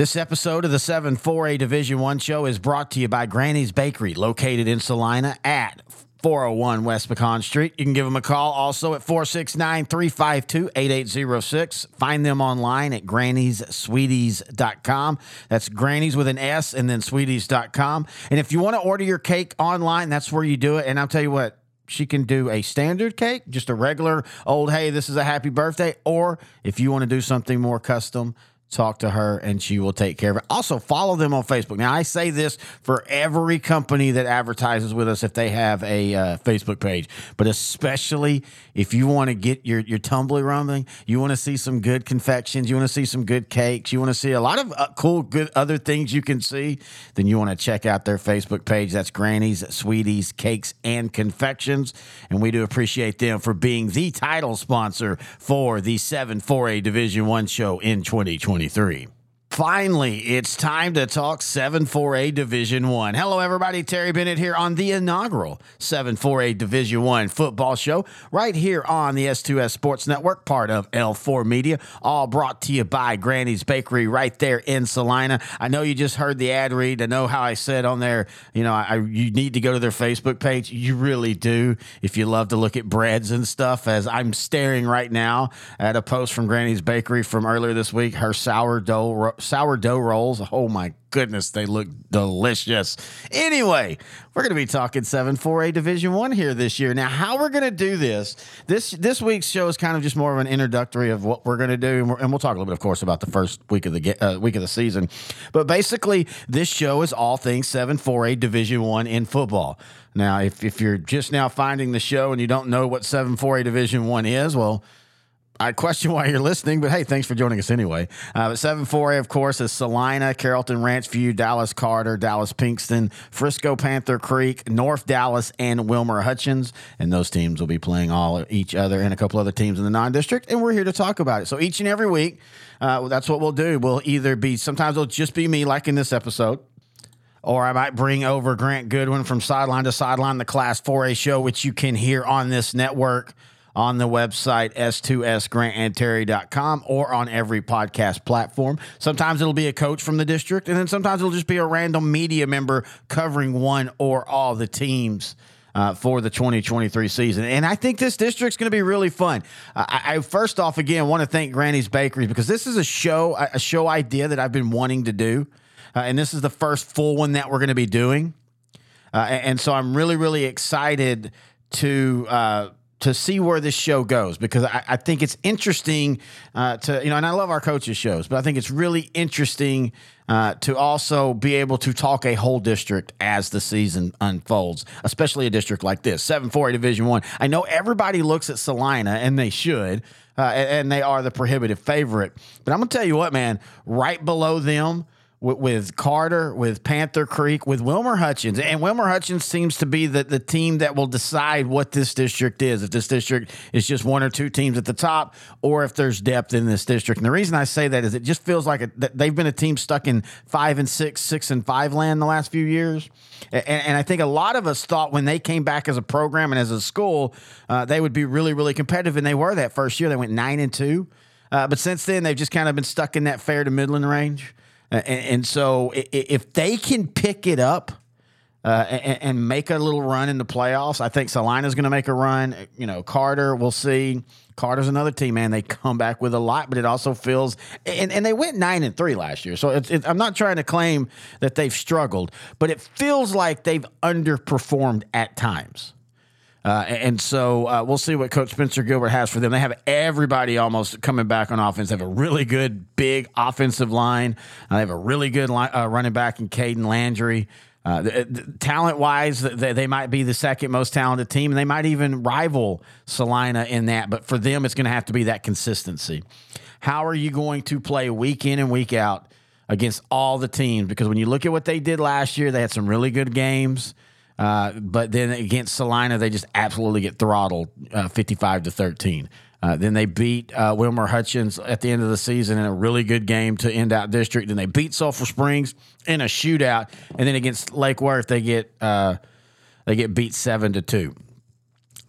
This episode of the 7 4A Division 1 show is brought to you by Granny's Bakery, located in Celina at 401 West Pecan Street. You can give them a call also at 469 352 8806. Find them online at grannyssweeties.com. That's grannies with an S and then sweeties.com. And if you want to order your cake online, that's where you do it. And I'll tell you what, she can do a standard cake, just a regular old, hey, this is a happy birthday. Or if you want to do something more custom, talk to her and she will take care of it. Also, follow them on Facebook. Now, I say this for every company that advertises with us if they have a uh, Facebook page, but especially if you want to get your, your tumbly rumbling, you want to see some good confections, you want to see some good cakes, you want to see a lot of uh, cool, good other things you can see, then you want to check out their Facebook page. That's Granny's, Sweeties, Cakes, and Confections. And we do appreciate them for being the title sponsor for the 7 4A Division 1 show in 2020. 2023. Finally, it's time to talk 7-4A Division 1. Hello everybody, Terry Bennett here on the inaugural 7-4A Division 1 football show right here on the S2S Sports Network, part of L4 Media, all brought to you by Granny's Bakery right there in Celina. I know you just heard the ad read. I know how I said on there, you know, I, you need to go to their Facebook page. You really do if you love to look at breads and stuff as I'm staring right now at a post from Granny's Bakery from earlier this week, her sourdough sourdough rolls. Oh my goodness, they look delicious. Anyway, we're going to be talking 7-4A Division 1 here this year. Now, how we're going to do this, this this week's show is kind of just more of an introductory of what we're going to do and, and, we'll talk a little bit of course about the first week of the uh, week of the season. But basically, this show is all things 7-4A Division 1 in football. Now, if if you're just now finding the show and you don't know what 7-4A Division 1 is, well, I question why you're listening, but hey, thanks for joining us anyway. Uh, 7 4A, of course, is Celina, Carrollton Ranchview, Dallas Carter, Dallas Pinkston, Frisco Panther Creek, North Dallas, and Wilmer Hutchins. And those teams will be playing all each other and a couple other teams in the non district. And we're here to talk about it. So each and every week, uh, that's what we'll do. We'll either be, sometimes it'll just be me, like in this episode. Or I might bring over Grant Goodwin from Sideline to Sideline, the Class 4A show, which you can hear on this network on the website s2sgrantandterry.com or on every podcast platform. Sometimes it'll be a coach from the district, and then sometimes it'll just be a random media member covering one or all the teams. Uh, for the 2023 season. And I think this district's going to be really fun. I, I, first off, again, want to thank Granny's Bakeries because this is a show, a show idea that I've been wanting to do. Uh, and this is the first full one that we're going to be doing. Uh, and, and, so I'm really, really excited to uh, to see where this show goes because I, I think it's interesting uh, to you know, and I love our coaches shows, but I think it's really interesting uh, to also be able to talk a whole district as the season unfolds, especially a district like this, seven four Division One. I. I know everybody looks at Celina, and they should, uh, and, and they are the prohibitive favorite. But I'm gonna tell you what, man, right below them with, with, Carter, with Panther Creek, with Wilmer Hutchins. And Wilmer Hutchins seems to be the, the team that will decide what this district is. If this district is just one or two teams at the top, or if there's depth in this district. And the reason I say that is it just feels like a, they've been a team stuck in five and six, six and five land the last few years. And, and I think a lot of us thought when they came back as a program and as a school, uh, they would be really, really competitive. And they were that first year. They went nine and two. Uh, but since then, they've just kind of been stuck in that fair to Midland range. And, and so if they can pick it up, uh, and, and, make a little run in the playoffs. I think Celina's going to make a run. You know, Carter, we'll see. Carter's another team, man. They come back with a lot, but it also feels and, and they went nine and three last year. So it's, I'm not trying to claim that they've struggled, but it feels like they've underperformed at times. Uh, and so uh, we'll see what Coach Spencer Gilbert has for them. They have everybody almost coming back on offense. They have a really good, big offensive line. Uh, they have a really good uh, running back in Caden Landry. Uh, talent wise, they, they, might be the second most talented team, and they might even rival Celina in that. But for them, it's going to have to be that consistency. How are you going to play week in and week out against all the teams? Because when you look at what they did last year, they had some really good games. Uh, but then against Celina, they just absolutely get throttled, uh, fifty-five to thirteen. Uh, then they beat uh, Wilmer Hutchins at the end of the season in a really good game to end out district. Then they beat Sulphur Springs in a shootout, and then against Lake Worth, they get they get beat seven to two.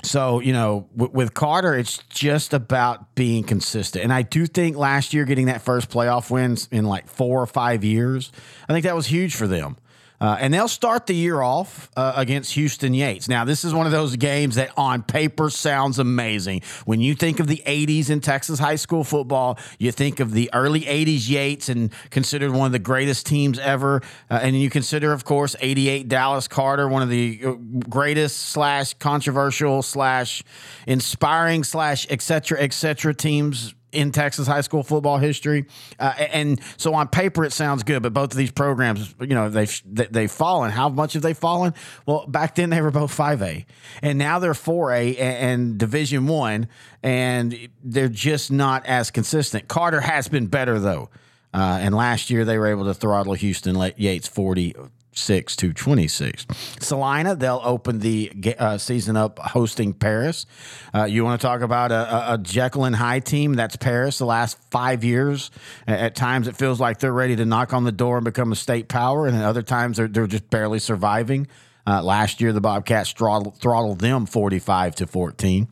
So, you know, w- with Carter, it's just about being consistent. And I do think last year getting that first playoff wins in like four or five years, I think that was huge for them. Uh, and they'll start the year off uh, against Houston Yates. Now, this is one of those games that on paper sounds amazing. When you think of the 80s in Texas high school football, you think of the early 80s Yates and considered one of the greatest teams ever. Uh, and you consider, of course, 88 Dallas Carter, one of the uh, greatest slash controversial slash inspiring slash et cetera, et cetera teams in Texas high school football history. Uh, and so on paper, it sounds good, but both of these programs, you know, they've, they've fallen. How much have they fallen? Well, back then they were both 5A and now they're 4A and, Division one, and they're just not as consistent. Carter has been better though. Uh, and last year they were able to throttle Houston Yates 40 6 to 26. Celina, they'll open the uh, season up hosting Paris. Uh, you want to talk about a, a, Jekyll and Hyde team? That's Paris the last five years. At times, it feels like they're ready to knock on the door and become a state power, and other times, they're, they're just barely surviving. Uh, last year, the Bobcats throttled, throttled them 45 to 14.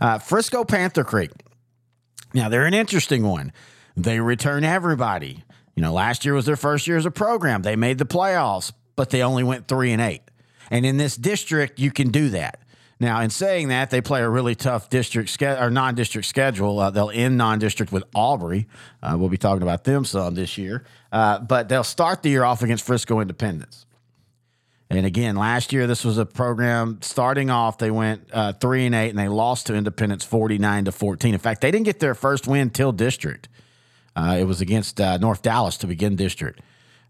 Uh, Frisco Panther Creek. Now, they're an interesting one. They return everybody. You know, last year was their first year as a program. They made the playoffs, but they only went three and eight. And in this district, you can do that. Now, in saying that, they play a really tough district ske- or non-district schedule. Uh, they'll end non-district with Aubrey. Uh, we'll be talking about them some this year, uh, but they'll start the year off against Frisco Independence. And again, last year this was a program starting off. They went uh, three and eight, and they lost to Independence forty-nine to fourteen. In fact, they didn't get their first win till district. Uh, it was against uh, North Dallas to begin district.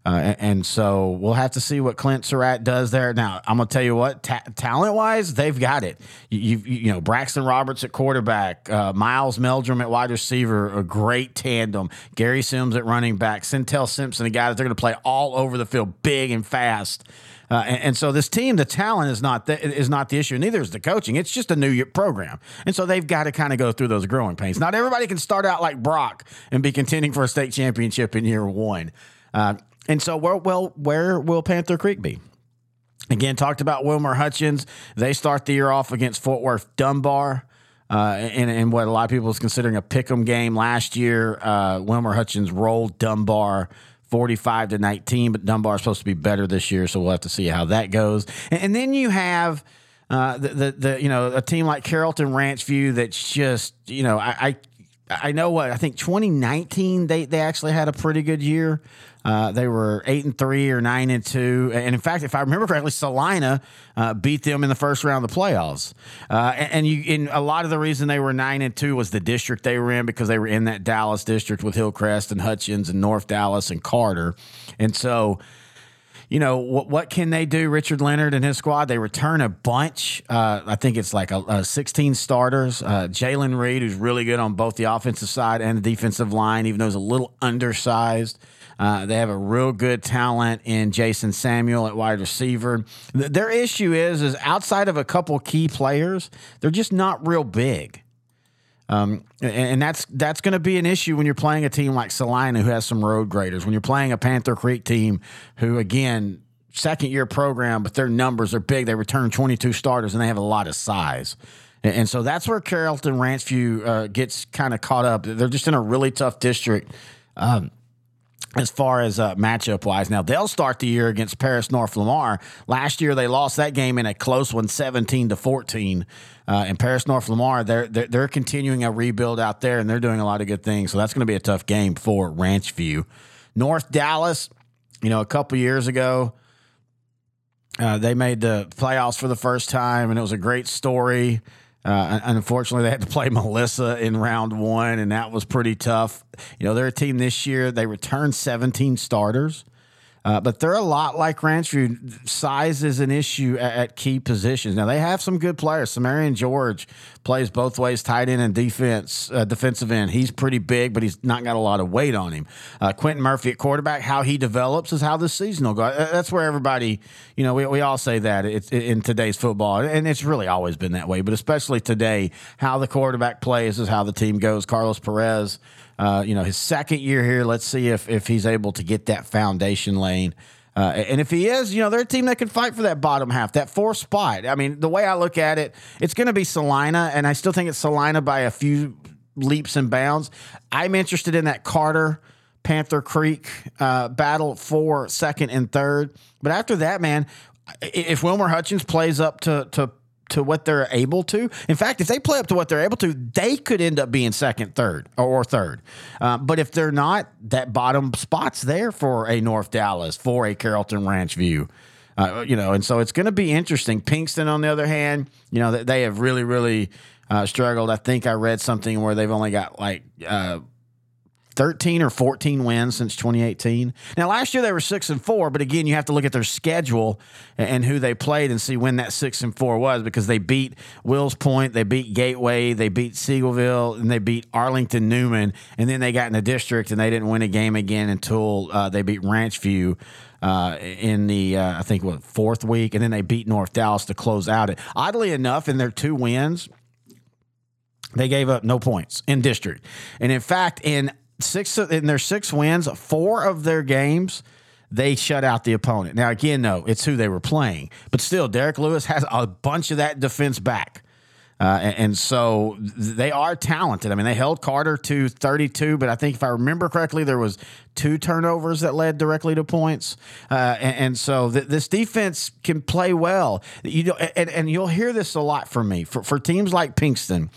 Uh, and, so we'll have to see what Clint Surratt does there. Now, I'm going to tell you what, ta- talent wise, they've got it. You, you, know, Braxton Roberts at quarterback, uh, Miles Meldrum at wide receiver, a great tandem. Gary Sims at running back, Centel Simpson, a guy that they're going to play all over the field, big and fast. Uh, and, and, so this team, the talent is not the, is not the issue. Neither is the coaching. It's just a new program, and so they've got to kind of go through those growing pains. Not everybody can start out like Brock and be contending for a state championship in year one. Uh, and so, where, well, where will Panther Creek be? Again, talked about Wilmer Hutchins. They start the year off against Fort Worth Dunbar. Uh, in, in what a lot of people is considering a pick'em game last year, uh, Wilmer Hutchins rolled Dunbar 45 to 19, but Dunbar is supposed to be better this year, so we'll have to see how that goes. And, and then you have uh, the, the, the you know a team like Carrollton Ranchview that's just you know I, I I know what I think 2019 they they actually had a pretty good year. Uh, they were eight and three or nine and two, and in fact, if I remember correctly, Celina uh, beat them in the first round of the playoffs. Uh, and, and, you, in a lot of the reason they were nine and two was the district they were in because they were in that Dallas district with Hillcrest and Hutchins and North Dallas and Carter, and so you know, what, what can they do? Richard Leonard and his squad, they return a bunch. Uh, I think it's like a, a 16 starters. Uh, Jalen Reed, who's really good on both the offensive side and the defensive line, even though he's a little undersized. Uh, they have a real good talent in Jason Samuel at wide receiver. Th- their issue is, is outside of a couple key players, they're just not real big. Um, and that's that's going to be an issue when you're playing a team like Celina, who has some road graders. When you're playing a Panther Creek team who, again, second year program, but their numbers are big. They return 22 starters and they have a lot of size. And, and so that's where Carrollton Ranchview uh, gets kind of caught up. They're just in a really tough district. Um, as far as uh, matchup wise. Now they'll start the year against Paris North Lamar. Last year they lost that game in a close one, seventeen to fourteen. Uh, and Paris North Lamar, they're, they're, they're continuing a rebuild out there, and they're doing a lot of good things. So that's going to be a tough game for Ranchview. North Dallas, you know, a couple years ago, uh, they made the playoffs for the first time, and it was a great story. Uh, unfortunately, they had to play Melissa in round one, and that was pretty tough. You know, they're a team this year. They returned 17 starters. Uh, but they're a lot like Ranchview. Size is an issue at, at, key positions. Now they have some good players. Samarian George plays both ways, tight end and defense, uh, defensive end. He's pretty big, but he's not got a lot of weight on him. Uh, Quentin Murphy at quarterback. How he develops is how the season will go. Uh, that's where everybody, you know, we, we all say that it's in today's football, and it's really always been that way. But especially today, how the quarterback plays is how the team goes. Carlos Perez uh, you know, his second year here. Let's see if if he's able to get that foundation lane. Uh, and if he is, you know, they're a team that can fight for that bottom half, that fourth spot. I mean, the way I look at it, it's going to be Celina, and I still think it's Celina by a few leaps and bounds. I'm interested in that Carter Panther Creek uh, battle for second and third. But after that, man, if Wilmer Hutchins plays up to to to what they're able to. In fact, if they play up to what they're able to, they could end up being second, third, or third. Uh, but if they're not, that bottom spot's there for a North Dallas, for a Carrollton Ranchview. Uh, you know, and so it's going to be interesting. Pinkston, on the other hand, you know, they have really, really uh, struggled. I think I read something where they've only got like uh, 13 or 14 wins since 2018. Now, last year they were six and four, but again, you have to look at their schedule and who they played and see when that six and four was because they beat Wills Point, they beat Gateway, they beat Seagoville, and they beat Arlington Newman, and then they got in the district and they didn't win a game again until uh, they beat Ranchview. Uh, in the uh, I think what fourth week, and then they beat North Dallas to close out it. Oddly enough, in their two wins, they gave up no points in district, and in fact, in six in their six wins, four of their games they shut out the opponent. Now again, though, it's who they were playing, but still, Derek Lewis has a bunch of that defense back. Uh, and, and, so they are talented. I mean, they held Carter to 32, but I think if I remember correctly, there was two turnovers that led directly to points. Uh, and, and, so th- this defense can play well. You know, and, and you'll hear this a lot from me for, for teams like Pinkston.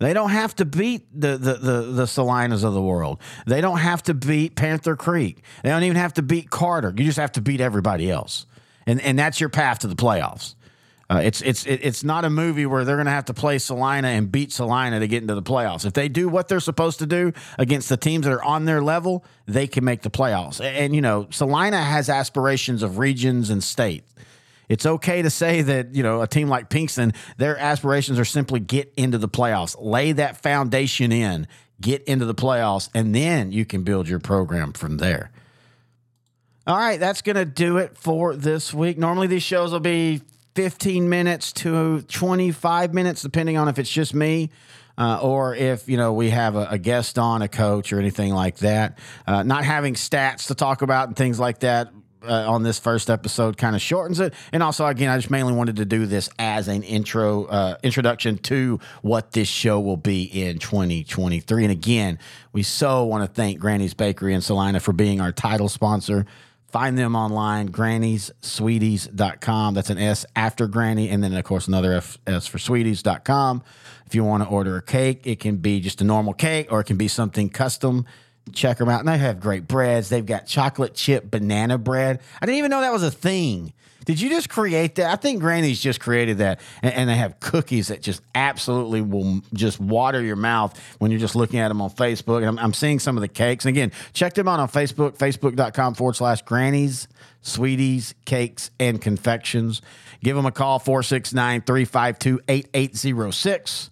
They don't have to beat the, the, the, the Celinas of the world. They don't have to beat Panther Creek. They don't even have to beat Carter. You just have to beat everybody else. And, and that's your path to the playoffs. Uh, it's it's it's not a movie where they're going to have to play Celina and beat Celina to get into the playoffs. If they do what they're supposed to do against the teams that are on their level, they can make the playoffs. And, and you know, Celina has aspirations of regions and state. It's okay to say that, you know, a team like Pinkston, their aspirations are simply get into the playoffs, lay that foundation in, get into the playoffs, and then you can build your program from there. All right, that's going to do it for this week. Normally, these shows will be 15 minutes to 25 minutes, depending on if it's just me. Uh, or if you know we have a, a, guest on, a coach, or anything like that. Uh, not having stats to talk about and things like that uh, on this first episode kind of shortens it. And also, again, I just mainly wanted to do this as an intro uh, introduction to what this show will be in 2023. And again, we so want to thank Granny's Bakery in Celina for being our title sponsor. Find them online, grannyssweeties.com. That's an S after granny, and then, of course, another F, S for sweeties.com. If you want to order a cake, it can be just a normal cake or it can be something custom check them out. And they have great breads. They've got chocolate chip banana bread. I didn't even know that was a thing. Did you just create that? I think Granny's just created that. And, and, they have cookies that just absolutely will just water your mouth when you're just looking at them on Facebook. And I'm, I'm seeing some of the cakes. And again, check them out on Facebook, facebook.com forward slash Granny's, Sweeties, Cakes, and Confections. Give them a call, 469 352 8806.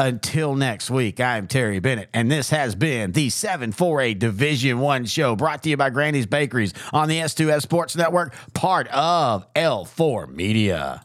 Until next week, I'm Terry Bennett, and this has been the 748 Division One show brought to you by Granny's Bakeries on the S2S Sports Network, part of L4 Media.